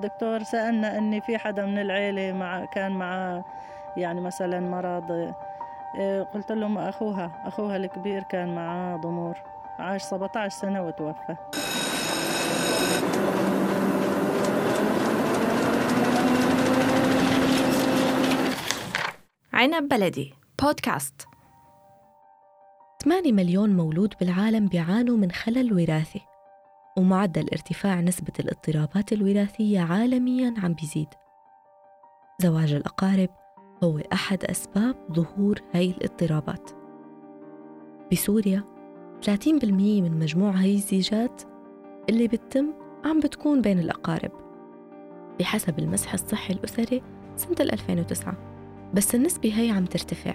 دكتور سألنا أني في حدا من العيلة مع كان معاه يعني مثلا مرض إيه، قلت لهم أخوها أخوها الكبير كان معاه ضمور عاش 17 سنة وتوفى. عنب بلدي بودكاست. 8 مليون مولود بالعالم بيعانوا من خلل وراثي. ومعدل ارتفاع نسبة الاضطرابات الوراثية عالميا عم بيزيد. زواج الأقارب هو أحد أسباب ظهور هاي الاضطرابات. بسوريا 30% من مجموع هاي الزيجات اللي بتتم عم بتكون بين الأقارب. بحسب المسح الصحي الأسري سنة 2009 بس النسبة هي عم ترتفع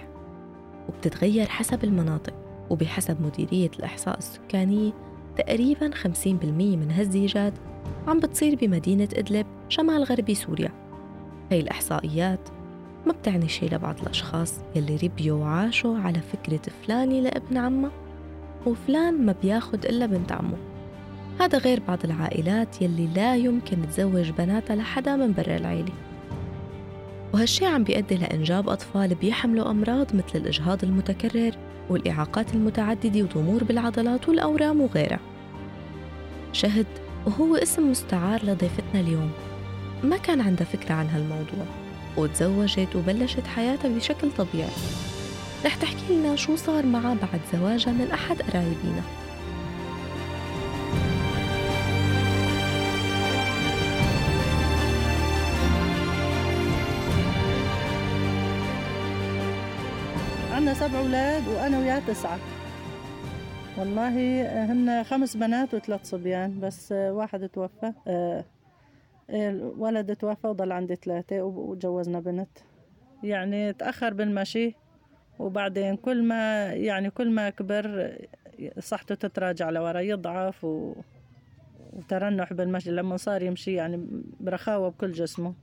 وبتتغير حسب المناطق وبحسب مديرية الإحصاء السكانية تقريبا 50% من هالزيجات عم بتصير بمدينة إدلب شمال غربي سوريا. هاي الإحصائيات ما بتعني شي لبعض الأشخاص يلي ربيوا وعاشوا على فكرة فلاني لابن عمه وفلان ما بياخد إلا بنت عمه. هذا غير بعض العائلات يلي لا يمكن تزوج بناتها لحدا من برا العيلة. وهالشي عم بيؤدي لإنجاب أطفال بيحملوا أمراض مثل الإجهاض المتكرر والإعاقات المتعددة وضمور بالعضلات والأورام وغيرها. شهد وهو اسم مستعار لضيفتنا اليوم. ما كان عندها فكرة عن هالموضوع وتزوجت وبلشت حياتها بشكل طبيعي. رح تحكي لنا شو صار معها بعد زواجها من أحد قرايبينا. سبع أولاد وأنا وياه تسعة. والله هن خمس بنات وثلاث صبيان بس واحد توفى ولد توفى وضل عندي ثلاثة وجوزنا بنت. يعني تأخر بالمشي وبعدين كل ما يعني كل ما كبر صحته تتراجع لورا يضعف و... وترنح بالمشي لما صار يمشي يعني برخاوة بكل جسمه.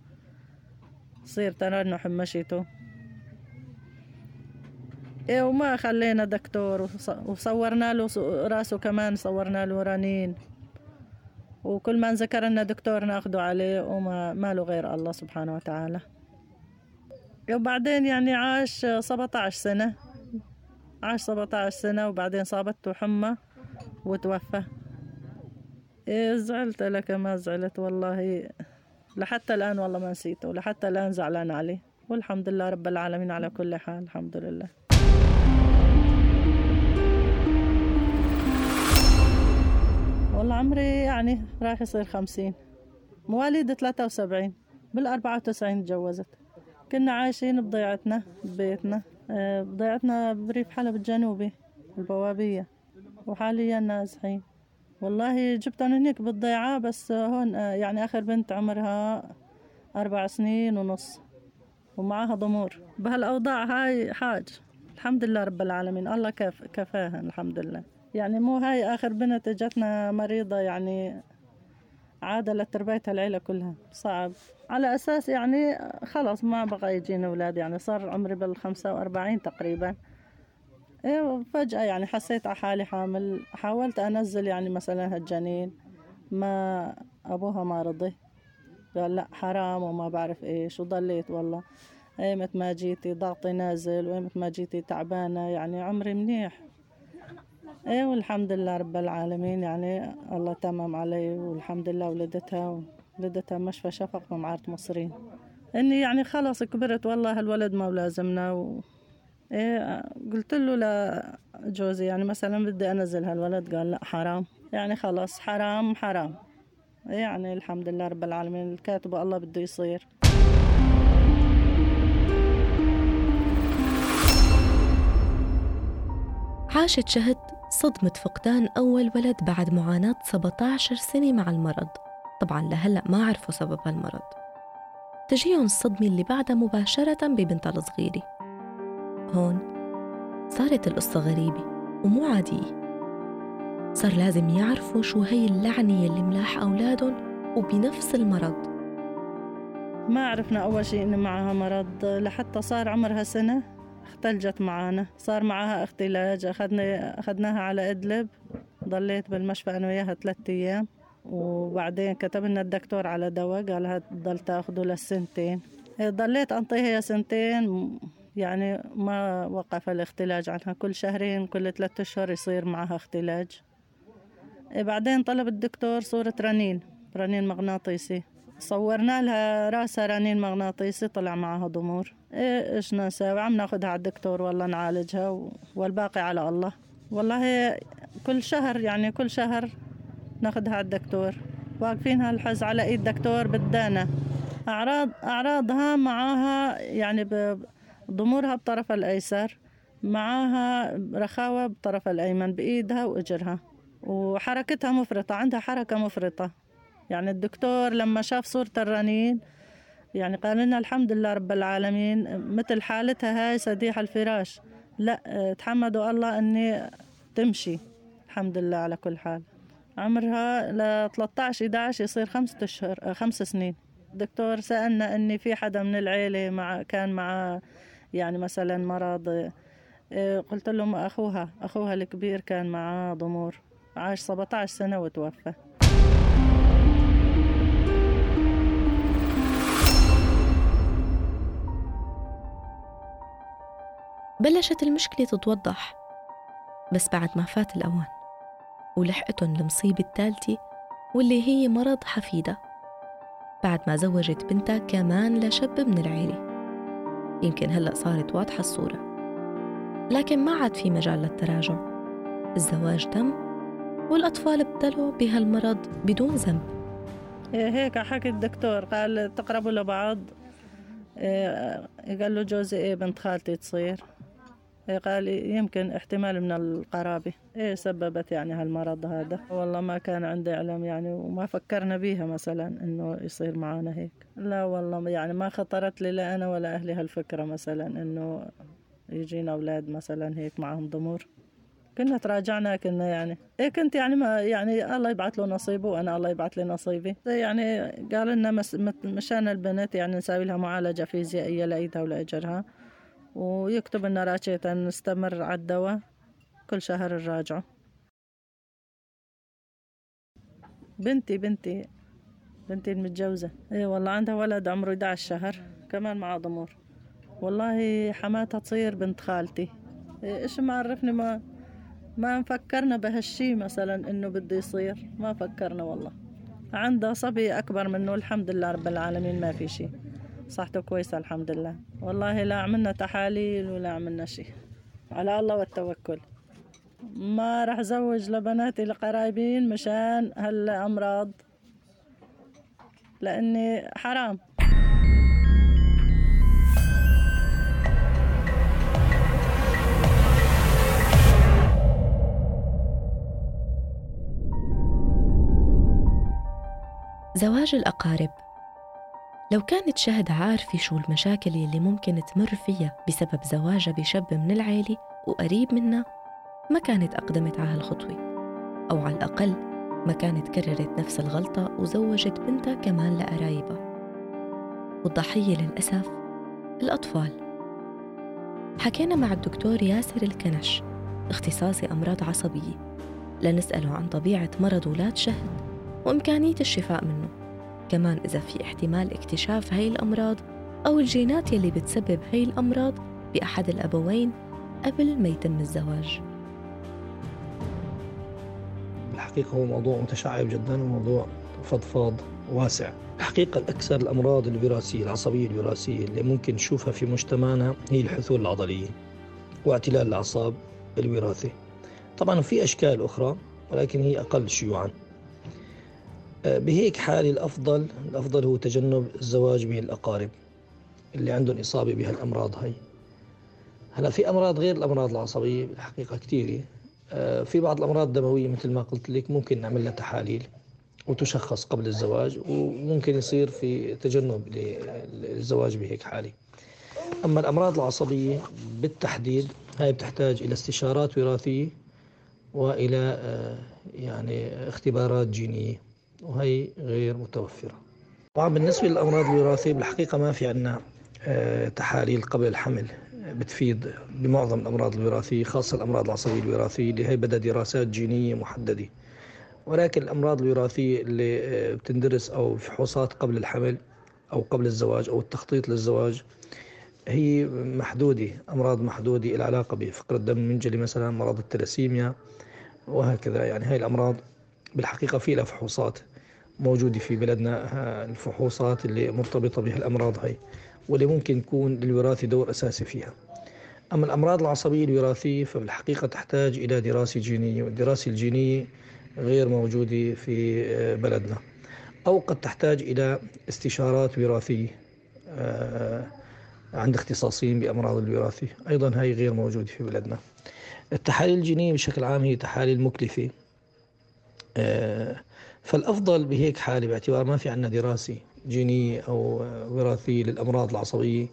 صير ترنح بمشيته. إيه وما خلينا دكتور وصورنا له راسه كمان صورنا له رنين. وكل ما ذكر لنا دكتور ناخده عليه وما ما له غير الله سبحانه وتعالى. وبعدين يعني عاش 17 سنة. عاش 17 سنة وبعدين صابته حمى وتوفى. إيه زعلت لك ما زعلت والله. لحتى الآن والله ما نسيته لحتى الآن زعلان عليه. والحمد لله رب العالمين على كل حال الحمد لله. والله عمري يعني راح يصير خمسين. مواليد ثلاثة وسبعين. بالأربعة وتسعين تجوزت. كنا عايشين بضيعتنا ببيتنا. آه، بضيعتنا بريف حلب الجنوبي البوابية. وحاليا نازحين. والله جبتهم هنيك بالضيعة بس هون آه، يعني آخر بنت عمرها أربع سنين ونص. ومعها ضمور. بهالأوضاع هاي حاج. الحمد لله رب العالمين. الله كف كفاها الحمد لله. يعني مو هاي آخر بنت اجتنا مريضة يعني عادة لتربيتها العيلة كلها. صعب. على أساس يعني خلص ما بقى يجينا أولاد يعني صار عمري بالخمسة وأربعين تقريبا. إيه فجأة يعني حسيت على حالي حامل. حاولت أنزل يعني مثلا هالجنين. ما أبوها ما رضي. قال لا حرام وما بعرف إيش. وضليت والله. أيمت ما جيتي ضغطي نازل وأيمت ما جيتي تعبانة. يعني عمري منيح. إيه والحمد لله رب العالمين. يعني الله تمم علي والحمد لله ولدتها ولدتها مشفى شفق بمعارة مصرين إني يعني خلاص كبرت والله هالولد ما لازمنا و... إيه قلت له لجوزي يعني مثلا بدي أنزل هالولد قال لا حرام. يعني خلاص حرام حرام. يعني الحمد لله رب العالمين. الكاتب الله بده يصير. عاشت شهد صدمة فقدان أول ولد بعد معاناة 17 سنة مع المرض. طبعا لهلأ ما عرفوا سبب هالمرض. تجيهم الصدمة اللي بعدها مباشرة ببنتها الصغيرة. هون صارت القصة غريبة ومو عادية. صار لازم يعرفوا شو هي اللعنة اللي ملاح أولادهم وبنفس المرض. ما عرفنا أول شيء إن معها مرض لحتى صار عمرها سنة. اختلجت معانا. صار معاها اختلاج. أخذنا أخذناها على إدلب. ضليت بالمشفى أنا وياها ثلاثة أيام. وبعدين كتب لنا الدكتور على دواء. قال هتضل تاخده للسنتين. ضليت أنطيها سنتين. يعني ما وقف الاختلاج عنها. كل شهرين كل ثلاثة أشهر يصير معها اختلاج. بعدين طلب الدكتور صورة رنين. رنين مغناطيسي. صورنا لها راسها رنين مغناطيسي طلع معها ضمور. إيه إيش نسوي عم ناخدها على الدكتور والله نعالجها والباقي على الله. والله كل شهر يعني كل شهر ناخدها على الدكتور. واقفين هالحز على إيد دكتور بدانا اعراض أعراضها معاها يعني ضمورها بطرف الأيسر معاها رخاوة بطرف الأيمن بإيدها وإجرها. وحركتها مفرطة عندها حركة مفرطة. يعني الدكتور لما شاف صورة الرنين يعني قال لنا الحمد لله رب العالمين مثل حالتها هاي سديح الفراش. لا تحمدوا الله إني تمشي. الحمد لله على كل حال. عمرها ل 13 11 يصير خمسة أشهر خمس سنين. الدكتور سألنا إني في حدا من العيلة مع كان مع يعني مثلا مرض قلت لهم أخوها أخوها الكبير كان معاه ضمور عاش 17 سنة وتوفى. بلشت المشكلة تتوضح. بس بعد ما فات الأوان ولحقتهم المصيبة الثالثة واللي هي مرض حفيدة. بعد ما زوجت بنتها كمان لشاب من العيلة. يمكن هلأ صارت واضحة الصورة. لكن ما عاد في مجال للتراجع. الزواج تم والأطفال ابتلوا بهالمرض بدون ذنب. إيه هيك حكي الدكتور. قال تقربوا لبعض. إيه قال له جوزي إيه بنت خالتي تصير. قال يمكن احتمال من القرابة. إيه سببت يعني هالمرض هذا. والله ما كان عندي علم يعني وما فكرنا بيها مثلا إنه يصير معنا هيك. لا والله يعني ما خطرت لي لا أنا ولا أهلي هالفكرة مثلا إنه يجينا أولاد مثلا هيك معهم ضمور. كنا تراجعنا كنا يعني إيه كنت يعني ما يعني الله يبعث له نصيبه وأنا الله يبعث لي نصيبي. يعني قال لنا مشان البنت يعني نسوي لها معالجة فيزيائية لإيدها ولأجرها. ويكتب لنا راتشة نستمر على الدواء كل شهر نراجعه بنتي بنتي بنتي المتجوزة. اي والله عندها ولد عمره 11 شهر كمان معه ضمور. والله حماتها تصير بنت خالتي. إيش ما عرفني ما ما فكرنا بهالشي مثلا إنه بده يصير. ما فكرنا والله. عندها صبي أكبر منه الحمد لله رب العالمين ما في شي صحته كويسة الحمد لله. والله لا عملنا تحاليل ولا عملنا شيء. على الله والتوكل. ما راح زوج لبناتي القرايبين مشان هالأمراض لأني حرام. زواج الأقارب. لو كانت شهد عارفة شو المشاكل اللي ممكن تمر فيها بسبب زواجها بشاب من العيلة وقريب منها ما كانت أقدمت على هالخطوة. أو على الأقل ما كانت كررت نفس الغلطة وزوجت بنتها كمان لقرايبها. والضحية للأسف الأطفال. حكينا مع الدكتور ياسر الكنش اختصاصي أمراض عصبية لنسأله عن طبيعة مرض ولاد شهد وإمكانية الشفاء منه. كمان إذا في احتمال اكتشاف هاي الأمراض أو الجينات يلي بتسبب هاي الأمراض بأحد الأبوين قبل ما يتم الزواج. الحقيقة هو موضوع متشعب جدا وموضوع فضفاض واسع. الحقيقة الأكثر الأمراض الوراثية العصبية الوراثية اللي ممكن نشوفها في مجتمعنا هي الحثول العضلية واعتلال الأعصاب الوراثي طبعا في أشكال أخرى ولكن هي أقل شيوعا. بهيك حال الأفضل الأفضل هو تجنب الزواج به الأقارب اللي عندهم إصابة بهالأمراض هاي. هلا في أمراض غير الأمراض العصبية بالحقيقة كثيرة آه، في بعض الأمراض الدموية مثل ما قلت لك ممكن نعمل لها تحاليل وتشخص قبل الزواج وممكن يصير في تجنب للزواج بهيك حالة. أما الأمراض العصبية بالتحديد هاي بتحتاج إلى استشارات وراثية وإلى آه، يعني اختبارات جينية. وهي غير متوفرة. طبعا بالنسبة للأمراض الوراثية بالحقيقة ما في عنا آه، تحاليل قبل الحمل بتفيد بمعظم الأمراض الوراثية خاصة الأمراض العصبية الوراثية اللي هي بدها دراسات جينية محددة. ولكن الأمراض الوراثية اللي آه، بتندرس أو فحوصات قبل الحمل أو قبل الزواج أو التخطيط للزواج هي محدودة أمراض محدودة العلاقة بفقر الدم المنجلي مثلا مرض التلاسيميا وهكذا. يعني هاي الأمراض بالحقيقة في لها فحوصات موجودة في بلدنا الفحوصات اللي مرتبطة بها الأمراض هاي واللي ممكن يكون للوراثة دور أساسي فيها. أما الأمراض العصبية الوراثية فبالحقيقة تحتاج إلى دراسة جينية والدراسة الجينية غير موجودة في بلدنا. أو قد تحتاج إلى استشارات وراثية آه، عند اختصاصيين بأمراض الوراثة. أيضا هاي غير موجودة في بلدنا. التحاليل الجينية بشكل عام هي تحاليل مكلفة آه، فالأفضل بهيك حالة باعتبار ما في عندنا دراسة جينية أو وراثية للأمراض العصبية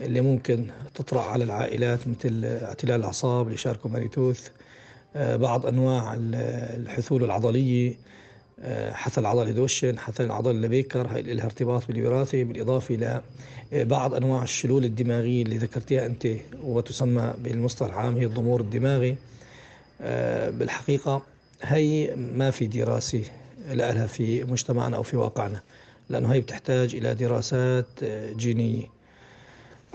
اللي ممكن تطرأ على العائلات مثل اعتلال الأعصاب الإشاركوماريتوث آه، بعض أنواع الحثول العضلية آه، حثل عضلي دوشن حثل العضلي لبيكر هاي لها ارتباط بالوراثة بالإضافة إلى بعض أنواع الشلول الدماغية اللي ذكرتيها أنت وتسمى بالمصطلح العام هي الضمور الدماغي. بالحقيقة هي ما في دراسة لها في مجتمعنا أو في واقعنا لأنه هي بتحتاج إلى دراسات آه، جينية.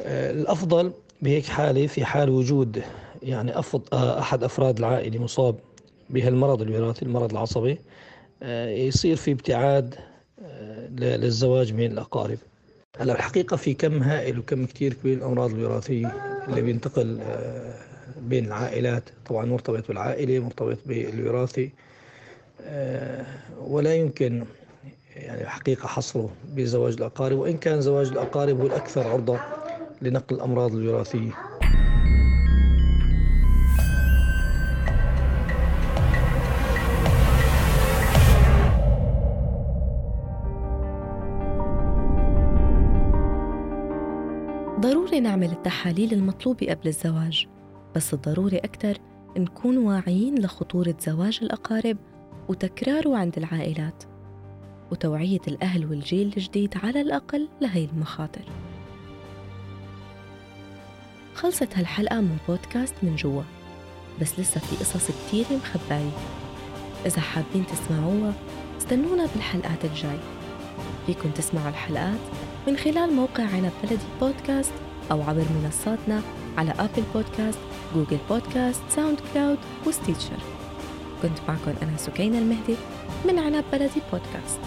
آه، الأفضل بهيك حالة في حال وجود يعني آه، أحد أفراد العائلة مصاب بهالمرض الوراثي المرض العصبي يصير في ابتعاد للزواج من الأقارب. هلأ الحقيقة في كم هائل وكم كتير كبير الأمراض الوراثية اللي بينتقل بين العائلات. طبعا مرتبط بالعائلة مرتبط بالوراثة. آه، ولا يمكن يعني حقيقة حصره بزواج الأقارب وإن كان زواج الأقارب هو الأكثر عرضة لنقل الأمراض الوراثية. ضروري نعمل التحاليل المطلوبة قبل الزواج بس الضروري أكثر نكون واعيين لخطورة زواج الأقارب وتكراره عند العائلات وتوعية الأهل والجيل الجديد على الأقل لهي المخاطر. خلصت هالحلقة من بودكاست من جوا بس لسه في قصص كتير مخباية إذا حابين تسمعوها استنونا بالحلقات الجاي. فيكن تسمعوا الحلقات من خلال موقع عنب بلدي بودكاست أو عبر منصاتنا على Apple Podcast Google Podcast SoundCloud و Stitcher. كنت معكم أنا سكينة المهدي من عنب بلدي بودكاست.